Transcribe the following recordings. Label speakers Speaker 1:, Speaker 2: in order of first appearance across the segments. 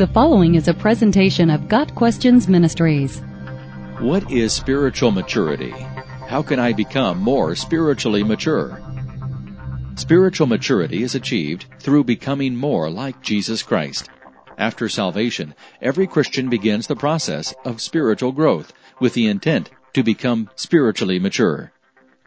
Speaker 1: The following is a presentation of Got Questions Ministries.
Speaker 2: What is spiritual maturity? How can I become more spiritually mature? Spiritual maturity is achieved through becoming more like Jesus Christ. After salvation, every Christian begins the process of spiritual growth with the intent to become spiritually mature.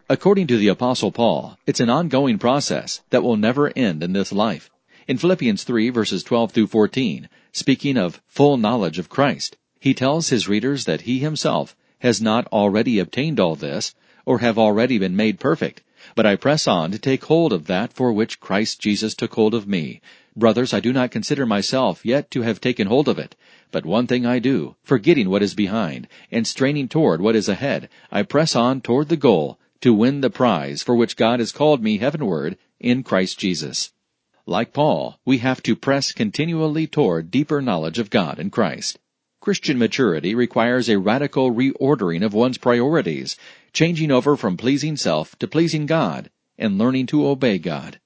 Speaker 2: According to the apostle Paul, it's an ongoing process that will never end in this life. In Philippians 3 verses 12 through 14, speaking of full knowledge of Christ, he tells his readers that he himself has not already obtained all this, or have already been made perfect, but I press on to take hold of that for which Christ Jesus took hold of me. Brothers, I do not consider myself yet to have taken hold of it, but one thing I do, forgetting what is behind, and straining toward what is ahead, I press on toward the goal, to win the prize for which God has called me heavenward in Christ Jesus. Like Paul, we have to press continually toward deeper knowledge of God and Christ. Christian maturity requires a radical reordering of one's priorities, changing over from pleasing self to pleasing God, and learning to obey God.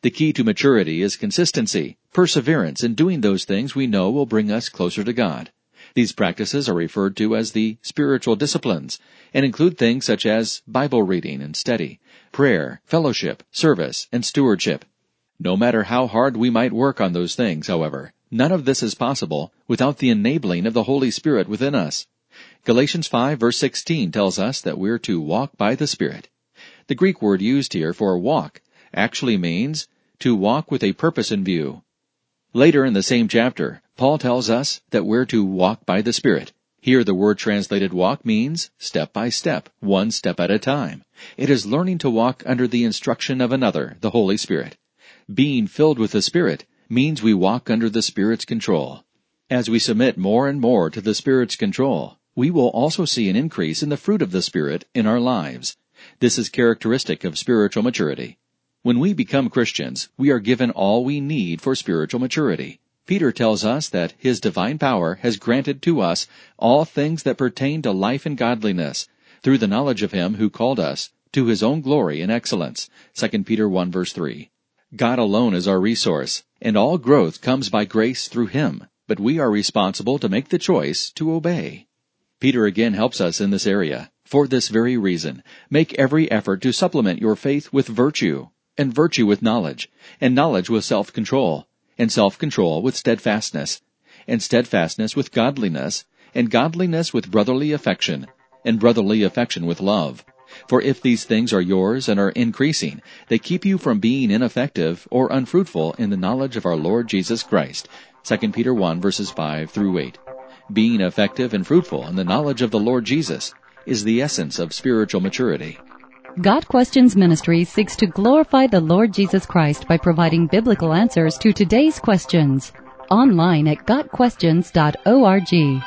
Speaker 2: The key to maturity is consistency, perseverance in doing those things we know will bring us closer to God. These practices are referred to as the spiritual disciplines and include things such as Bible reading and study, prayer, fellowship, service, and stewardship. No matter how hard we might work on those things, however, none of this is possible without the enabling of the Holy Spirit within us. Galatians 5 verse 16 tells us that we're to walk by the Spirit. The Greek word used here for walk actually means to walk with a purpose in view. Later in the same chapter, Paul tells us that we're to walk by the Spirit. Here the word translated walk means step by step, one step at a time. It is learning to walk under the instruction of another, the Holy Spirit being filled with the Spirit means we walk under the Spirit's control. As we submit more and more to the Spirit's control, we will also see an increase in the fruit of the Spirit in our lives. This is characteristic of spiritual maturity. When we become Christians, we are given all we need for spiritual maturity. Peter tells us that his divine power has granted to us all things that pertain to life and godliness through the knowledge of him who called us to his own glory and excellence. 2 Peter 1 verse 3. God alone is our resource, and all growth comes by grace through Him, but we are responsible to make the choice to obey. Peter again helps us in this area. For this very reason, make every effort to supplement your faith with virtue, and virtue with knowledge, and knowledge with self-control, and self-control with steadfastness, and steadfastness with godliness, and godliness with brotherly affection, and brotherly affection with love. For if these things are yours and are increasing, they keep you from being ineffective or unfruitful in the knowledge of our Lord Jesus Christ. 2 Peter 1 verses 5 through 8. Being effective and fruitful in the knowledge of the Lord Jesus is the essence of spiritual maturity.
Speaker 1: Got Questions Ministry seeks to glorify the Lord Jesus Christ by providing biblical answers to today's questions. Online at GotQuestions.org.